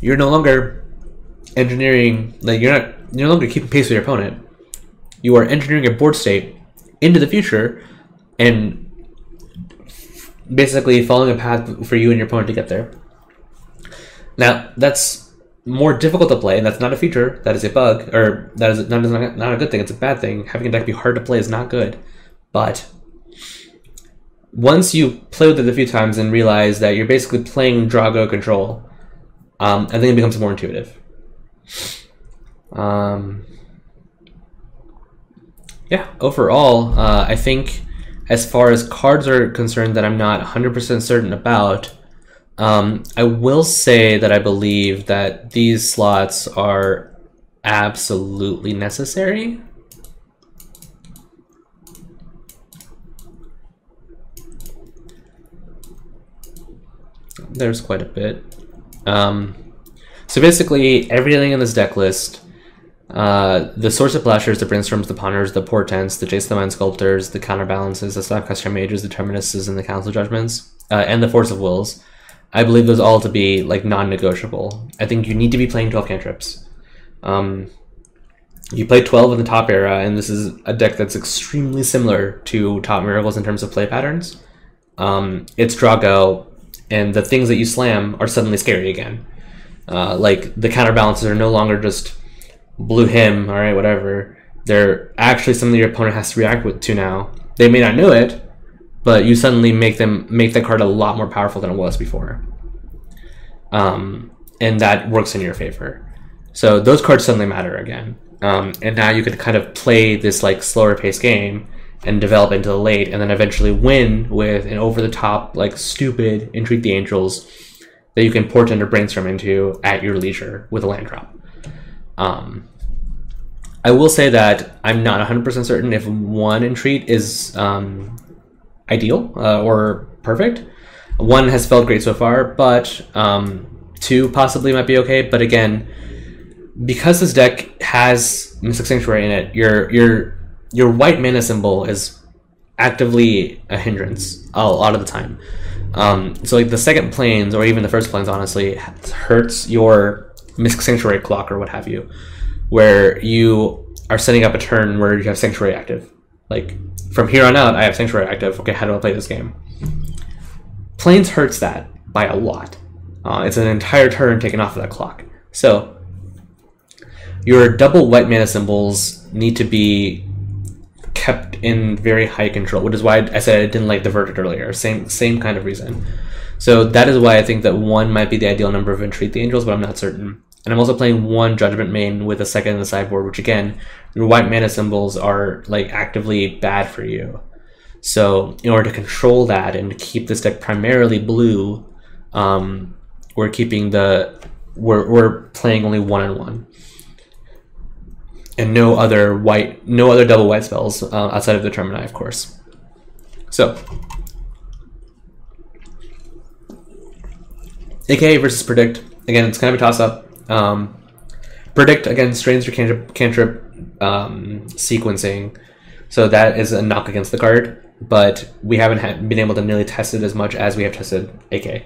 you're no longer engineering like you're not you're no longer keeping pace with your opponent. You are engineering your board state into the future and basically following a path for you and your opponent to get there now that's more difficult to play, and that's not a feature. That is a bug, or that is not, not a good thing. It's a bad thing. Having a deck be hard to play is not good. But once you play with it a few times and realize that you're basically playing Draw-Go control, um, I think it becomes more intuitive. Um, yeah, overall, uh, I think as far as cards are concerned that I'm not 100% certain about, um, I will say that I believe that these slots are absolutely necessary. There's quite a bit. Um, so basically, everything in this deck list uh, the Swords to Plowshares, the brainstorms, the ponders, the portents, the Jace the Mind Sculptors, the counterbalances, the Snapcaster Mages, the terminuses, and the council judgments, uh, and the force of wills I believe those all to be like non-negotiable. I think you need to be playing twelve cantrips. Um, you play twelve in the top era, and this is a deck that's extremely similar to Top Miracles in terms of play patterns. Um, it's Draw-Go, and the things that you slam are suddenly scary again. Uh, like the counterbalances are no longer just blue hymn, all right, whatever. They're actually something your opponent has to react with to now. They may not know it, but you suddenly make them make the card a lot more powerful than it was before. Um, and that works in your favor. So those cards suddenly matter again. Um, and now you can kind of play this like slower paced game and develop into the late, and then eventually win with an over the top, like stupid Entreat the Angels that you can portent or brainstorm into at your leisure with a land drop. Um, I will say that I'm not 100% certain if one Entreat is um, ideal uh, or perfect. One has felt great so far, but um, two possibly might be okay. But again, because this deck has Mystic Sanctuary in it, your your your white mana symbol is actively a hindrance a lot of the time. Um, so like the second Plains or even the first Plains, honestly, hurts your Mystic Sanctuary clock or what have you, where you are setting up a turn where you have Sanctuary active. Like from here on out, I have Sanctuary active. Okay, how do I play this game? Plains hurts that by a lot. Uh, it's an entire turn taken off of that clock. So your double white mana symbols need to be kept in very high control, which is why I said I didn't like the verdict earlier. Same same kind of reason. So that is why I think that one might be the ideal number of entreat the angels, but I'm not certain. And I'm also playing one judgment main with a second in the sideboard, which again, your white mana symbols are like actively bad for you. So in order to control that and to keep this deck primarily blue, um, we're keeping the we're, we're playing only one on one and no other white, no other double white spells uh, outside of the Termini, of course. So, AKA versus Predict. Again, it's kind of a toss up. Um, predict, again, strains your cantrip, cantrip um, sequencing. So that is a knock against the card, but we haven't had, been able to nearly test it as much as we have tested AK.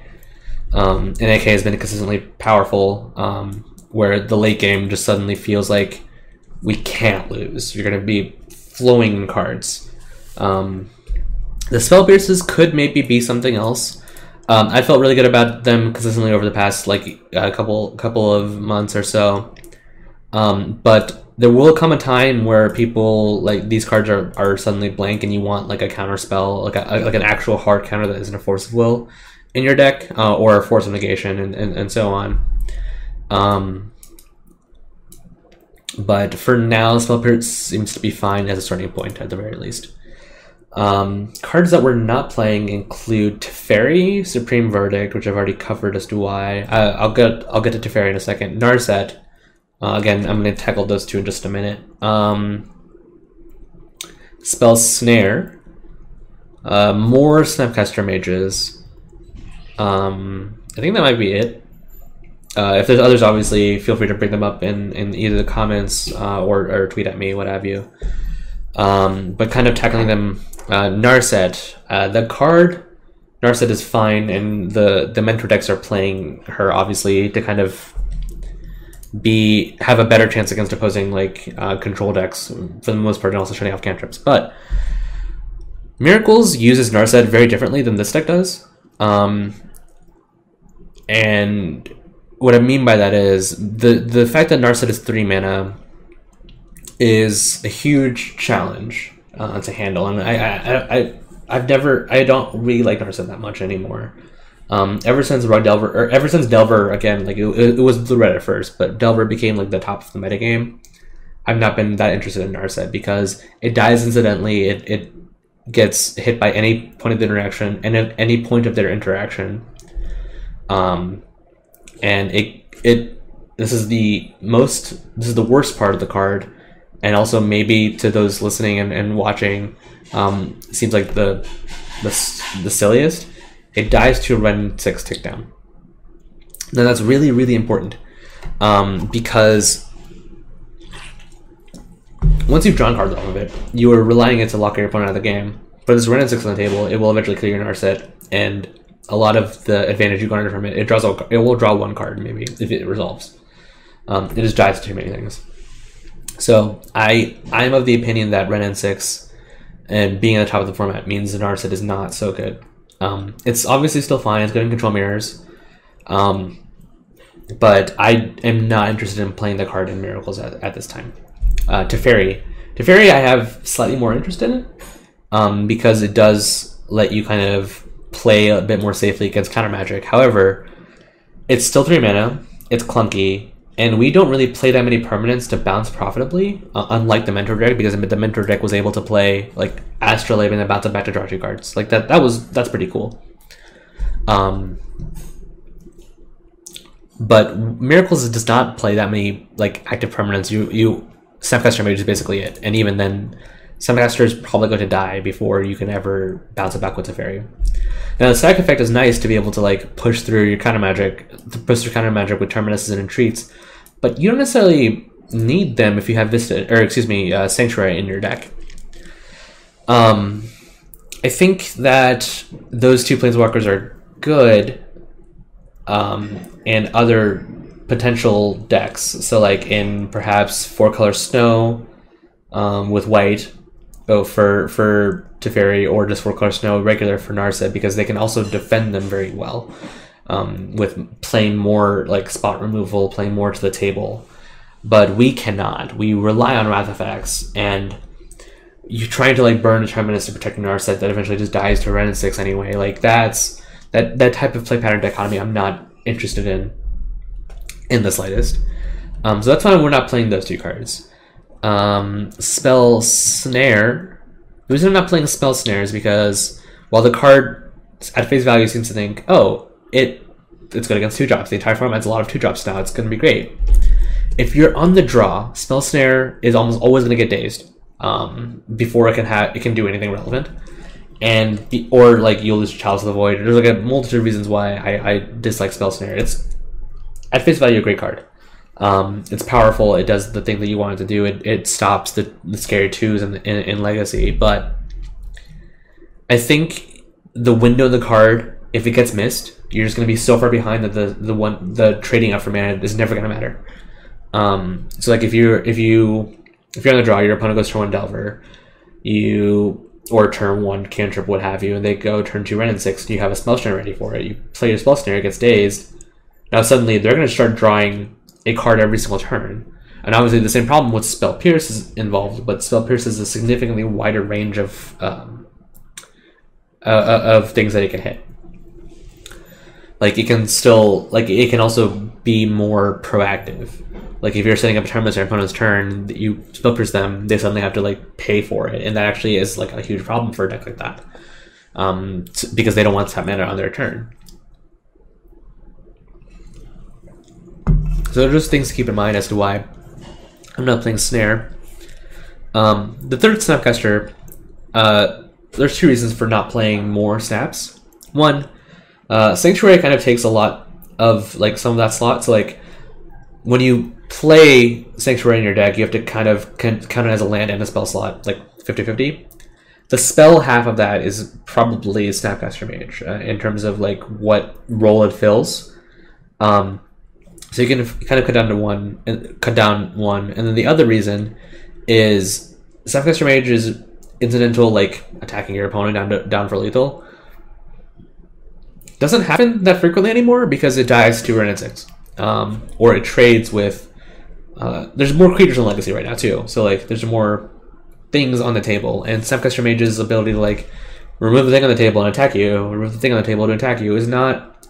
Um, and AK has been consistently powerful, um, where the late game just suddenly feels like we can't lose. You're going to be flowing cards. Um, the spell pierces could maybe be something else. Um, I felt really good about them consistently over the past like a couple couple of months or so. Um, but there will come a time where people like these cards are, are suddenly blank and you want like a counter spell, like a, like an actual hard counter that isn't a force of will in your deck, uh, or a force of negation, and, and, and so on. Um, but for now, Spell seems to be fine as a starting point at the very least. Um, cards that we're not playing include Teferi, Supreme Verdict, which I've already covered as to why. Uh, I'll get I'll get to Teferi in a second. Narset. Uh, again, I'm going to tackle those two in just a minute. Um, spell Snare. Uh, more Snapcaster Mages. Um, I think that might be it. Uh, if there's others, obviously, feel free to bring them up in, in either the comments uh, or, or tweet at me, what have you. Um, but kind of tackling them, uh, Narset, uh, the card Narset is fine, and the the mentor decks are playing her obviously to kind of be have a better chance against opposing like uh, control decks for the most part, and also shutting off cantrips. But Miracles uses Narset very differently than this deck does, um, and what I mean by that is the the fact that Narset is three mana is a huge challenge uh, to handle, and I, I, I I've never I don't really like Narset that much anymore. Um, ever since Rug Delver, or ever since Delver again, like it, it was Blue Red at first, but Delver became like the top of the metagame. I've not been that interested in Narset because it dies incidentally. It it gets hit by any point of the interaction, and at any point of their interaction, um, and it it this is the most this is the worst part of the card and also maybe to those listening and, and watching um, seems like the, the the silliest it dies to a Wrenn six tick down now that's really really important um, because once you've drawn cards off of it you are relying it to lock your opponent out of the game but this Wrenn six on the table it will eventually clear your Narset and a lot of the advantage you garner from it. It draws a, it will draw one card maybe if it resolves. Um, it just dies to too many things. So I I'm of the opinion that Ren N6 and being at the top of the format means the Narset is not so good. Um, it's obviously still fine. It's good in control mirrors. Um, but I am not interested in playing the card in Miracles at, at this time. Uh, Teferi. Teferi I have slightly more interest in it um, because it does let you kind of play a bit more safely against counter magic. However, it's still three mana. It's clunky, and we don't really play that many permanents to bounce profitably, uh, unlike the mentor deck, because the mentor deck was able to play like Astrolabe and then bounce it back to draw two cards. Like that, that was that's pretty cool. Um, but Miracles does not play that many like active permanents. You you Snapcaster Mage is basically it, and even then, Snapcaster is probably going to die before you can ever bounce it back with Teferi. Now the side effect is nice to be able to like push through your counter magic, push through counter magic with terminuses and entreats, but you don't necessarily need them if you have Vista or excuse me uh, Sanctuary in your deck. Um, I think that those two planeswalkers are good, um, and other potential decks. So like in perhaps four color snow, um, with white, oh for for Teferi or just four color snow regular for Narset because they can also defend them very well. Um, with playing more like spot removal, playing more to the table. But we cannot. We rely on Wrath effects and you're trying to like burn a Terminus to protect an Narset that eventually just dies to Wrenn and Six anyway. Like that's that that type of play pattern dichotomy I'm not interested in in the slightest. Um, so that's why we're not playing those two cards. Um, spell Snare. The reason I'm not playing Spell Snare is because while the card at face value seems to think, oh, it it's good against two drops. The entire format has a lot of two drops now. It's going to be great. If you're on the draw, Spell Snare is almost always going to get dazed um, before it can have it can do anything relevant, and the, or like you'll lose Chalice of the Void. There's like a multitude of reasons why I, I dislike Spell Snare. It's at face value a great card. Um, it's powerful. It does the thing that you want it to do. It, it stops the, the scary twos in, in, in Legacy. But I think the window of the card, if it gets missed, you're just going to be so far behind that the the one the trading up for mana is never going to matter. Um, so like if you're if you if you're on the draw, your opponent goes turn one Delver, you or turn one cantrip, what have you, and they go turn two Wrenn and Six, and you have a spell snare ready for it. You play your spell snare, it gets dazed. Now suddenly they're going to start drawing a card every single turn. And obviously, the same problem with Spell Pierce is involved, but Spell Pierce has a significantly wider range of um, uh, uh, of things that it can hit. Like it can still like it can also be more proactive. Like if you're setting up a turn on your opponent's turn, you Spell Pierce them, they suddenly have to like pay for it, and that actually is like a huge problem for a deck like that, um, because they don't want to tap mana on their turn. So just things to keep in mind as to why I'm not playing Snare. Um, the third Snapcaster, uh, there's two reasons for not playing more snaps. One, uh, Sanctuary kind of takes a lot of like some of that slot. So like when you play Sanctuary in your deck, you have to kind of count it as a land and a spell slot, like 50-50. The spell half of that is probably Snapcaster Mage uh, in terms of like what role it fills. Um, so you can kind of cut down to one, and cut down one, and then the other reason is Snapcaster Mage is incidental, like attacking your opponent down to, down for lethal. Doesn't happen that frequently anymore because it dies to Wrenn and Six, um, or it trades with. Uh, there's more creatures in Legacy right now too, so like there's more things on the table, and Snapcaster Mage's ability to like remove the thing on the table and attack you, remove the thing on the table to attack you, is not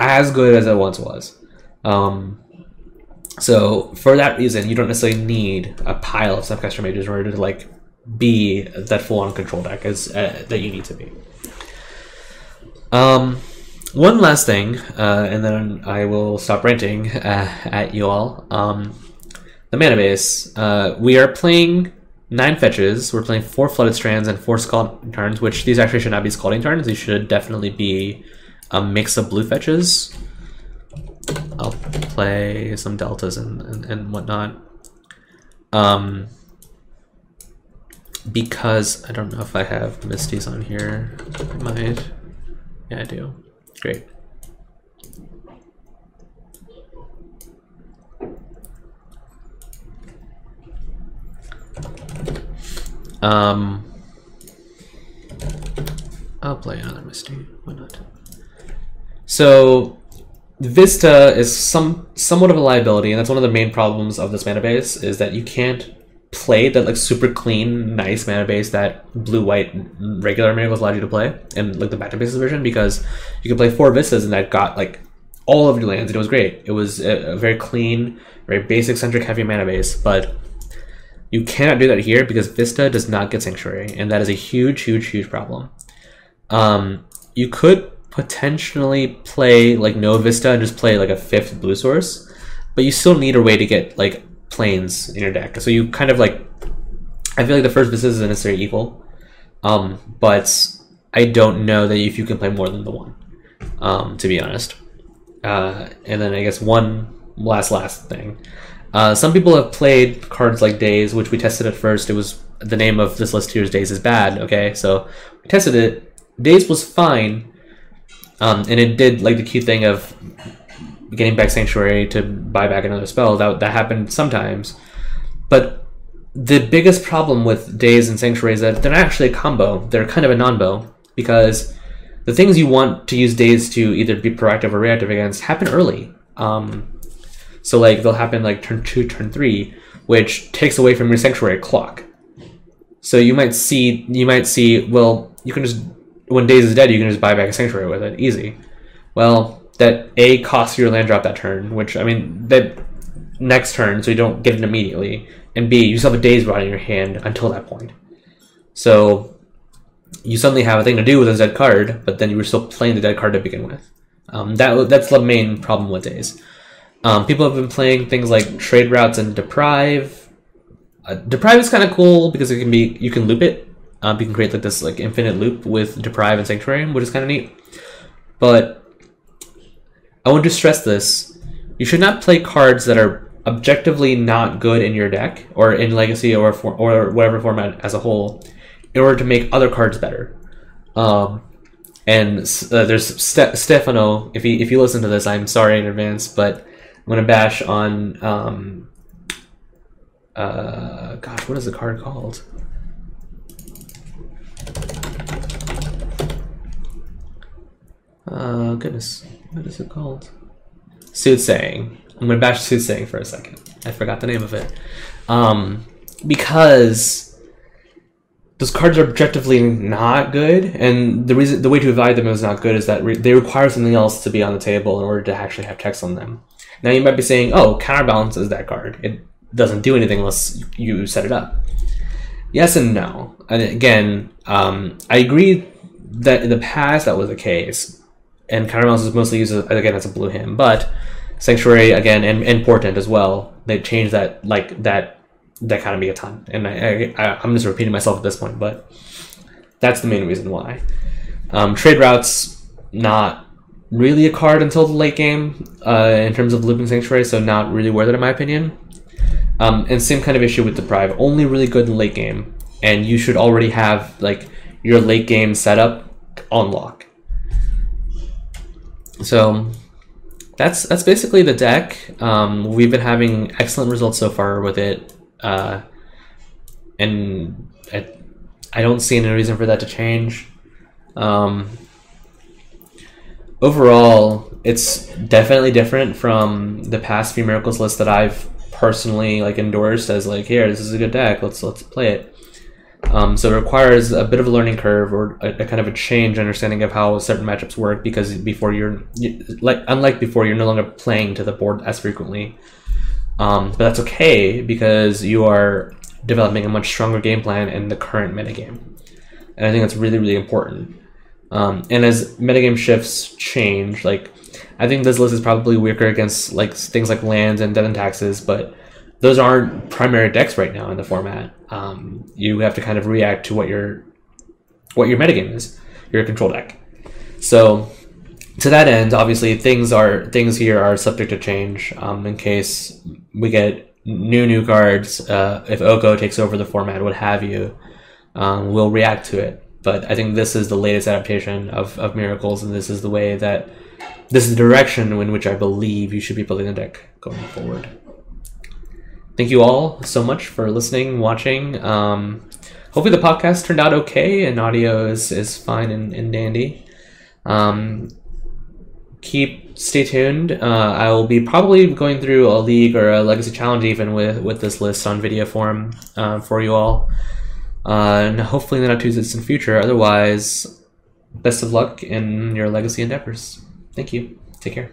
as good as it once was. Um, so for that reason, you don't necessarily need a pile of Snapcaster Mages in order to like be that full-on control deck as uh, that you need to be. Um, one last thing, uh, and then I will stop ranting uh, at you all. Um, the mana base. Uh, we are playing nine fetches. We're playing four flooded strands and four scalding tarns, which these actually should not be scalding tarns. These should definitely be a mix of blue fetches. I'll play some deltas and, and, and whatnot. Um, because I don't know if I have Misties on here. I might. Yeah, I do. Great. Um, I'll play another Misty. Why not? So Vista is some somewhat of a liability, and that's one of the main problems of this mana base is that you can't play that like super clean, nice mana base that blue white regular miracles allowed you to play and like the back to bases version because you could play four vistas and that got like all of your lands and it was great. It was a, a very clean, very basic centric heavy mana base, but you cannot do that here because Vista does not get Sanctuary, and that is a huge, huge, huge problem. Um, you could potentially play like no Vista and just play like a fifth blue source, but you still need a way to get like Plains in your deck. So you kind of like, I feel like the first Vista isn't necessarily equal, um, but I don't know that if you can play more than the one, um, to be honest. Uh, and then I guess one last last thing. Uh, some people have played cards like Daze, which we tested at first. It was the name of this list here is Daze is bad. Okay, so we tested it. Daze was fine, um, and it did like the cute thing of getting back Sanctuary to buy back another spell. That that happened sometimes, but the biggest problem with Daze and Sanctuary is that they're not actually a combo. They're kind of a nonbo because the things you want to use Daze to either be proactive or reactive against happen early. Um, so like they'll happen like turn two, turn three, which takes away from your sanctuary clock. So you might see you might see well you can just when Daze is dead you can just buy back a sanctuary with it easy. Well that a costs your land drop that turn, which I mean that next turn so you don't get it immediately, and b you still have a Daze rod in your hand until that point. So you suddenly have a thing to do with a dead card, but then you were still playing the dead card to begin with. Um, that that's the main problem with Daze. Um, people have been playing things like trade routes and deprive. Uh, deprive is kind of cool because it can be you can loop it. Um, you can create like this like infinite loop with deprive and sanctuary, which is kind of neat. But I want to stress this: you should not play cards that are objectively not good in your deck or in legacy or for, or whatever format as a whole in order to make other cards better. Um, and uh, there's Ste- Stefano. If you if you listen to this, I'm sorry in advance, but I'm gonna bash on. Um, uh, gosh, what is the card called? Uh, goodness, what is it called? Soothsaying. I'm gonna bash soothsaying for a second. I forgot the name of it. Um, because those cards are objectively not good, and the reason the way to evaluate them is not good is that re- they require something else to be on the table in order to actually have text on them. Now you might be saying, "Oh, counterbalance is that card. It doesn't do anything unless you set it up." Yes and no. And again, um, I agree that in the past that was the case, and counterbalance is mostly used as, again as a blue hymn, but sanctuary again and, and portent as well. They changed that like that dichotomy a ton, and I, I, I'm just repeating myself at this point, but that's the main reason why. Um, trade routes not really a card until the late game uh, in terms of looping sanctuary, so not really worth it in my opinion. Um, and same kind of issue with deprive, only really good in late game, and you should already have like your late game setup on lock. So that's that's basically the deck. Um, we've been having excellent results so far with it, uh, and I, I don't see any reason for that to change. Um, overall, it's definitely different from the past few miracles lists that I've personally like endorsed as like, here, this is a good deck. Let's let's play it. Um, so it requires a bit of a learning curve or a, a, kind of a change understanding of how certain matchups work because before you're you, like unlike before you're no longer playing to the board as frequently. Um, but that's okay because you are developing a much stronger game plan in the current metagame. And I think that's really, really important. Um, and as metagame shifts change, like I think this list is probably weaker against like things like lands and death and taxes, but those aren't primary decks right now in the format. Um, you have to kind of react to what your what your metagame is, your control deck. So to that end, obviously things are things here are subject to change um, in case we get new new cards. Uh, if Oko takes over the format, what have you, um, we'll react to it. But I think this is the latest adaptation of, of Miracles, and this is the way that this is the direction in which I believe you should be building the deck going forward. Thank you all so much for listening, watching. Um, hopefully the podcast turned out okay and audio is, is fine and, and dandy. Um, keep stay tuned. Uh, I will be probably going through a league or a legacy challenge even with with this list on video form uh, for you all uh, and hopefully in the not too distant future. Otherwise, best of luck in your legacy endeavors. Thank you. Take care.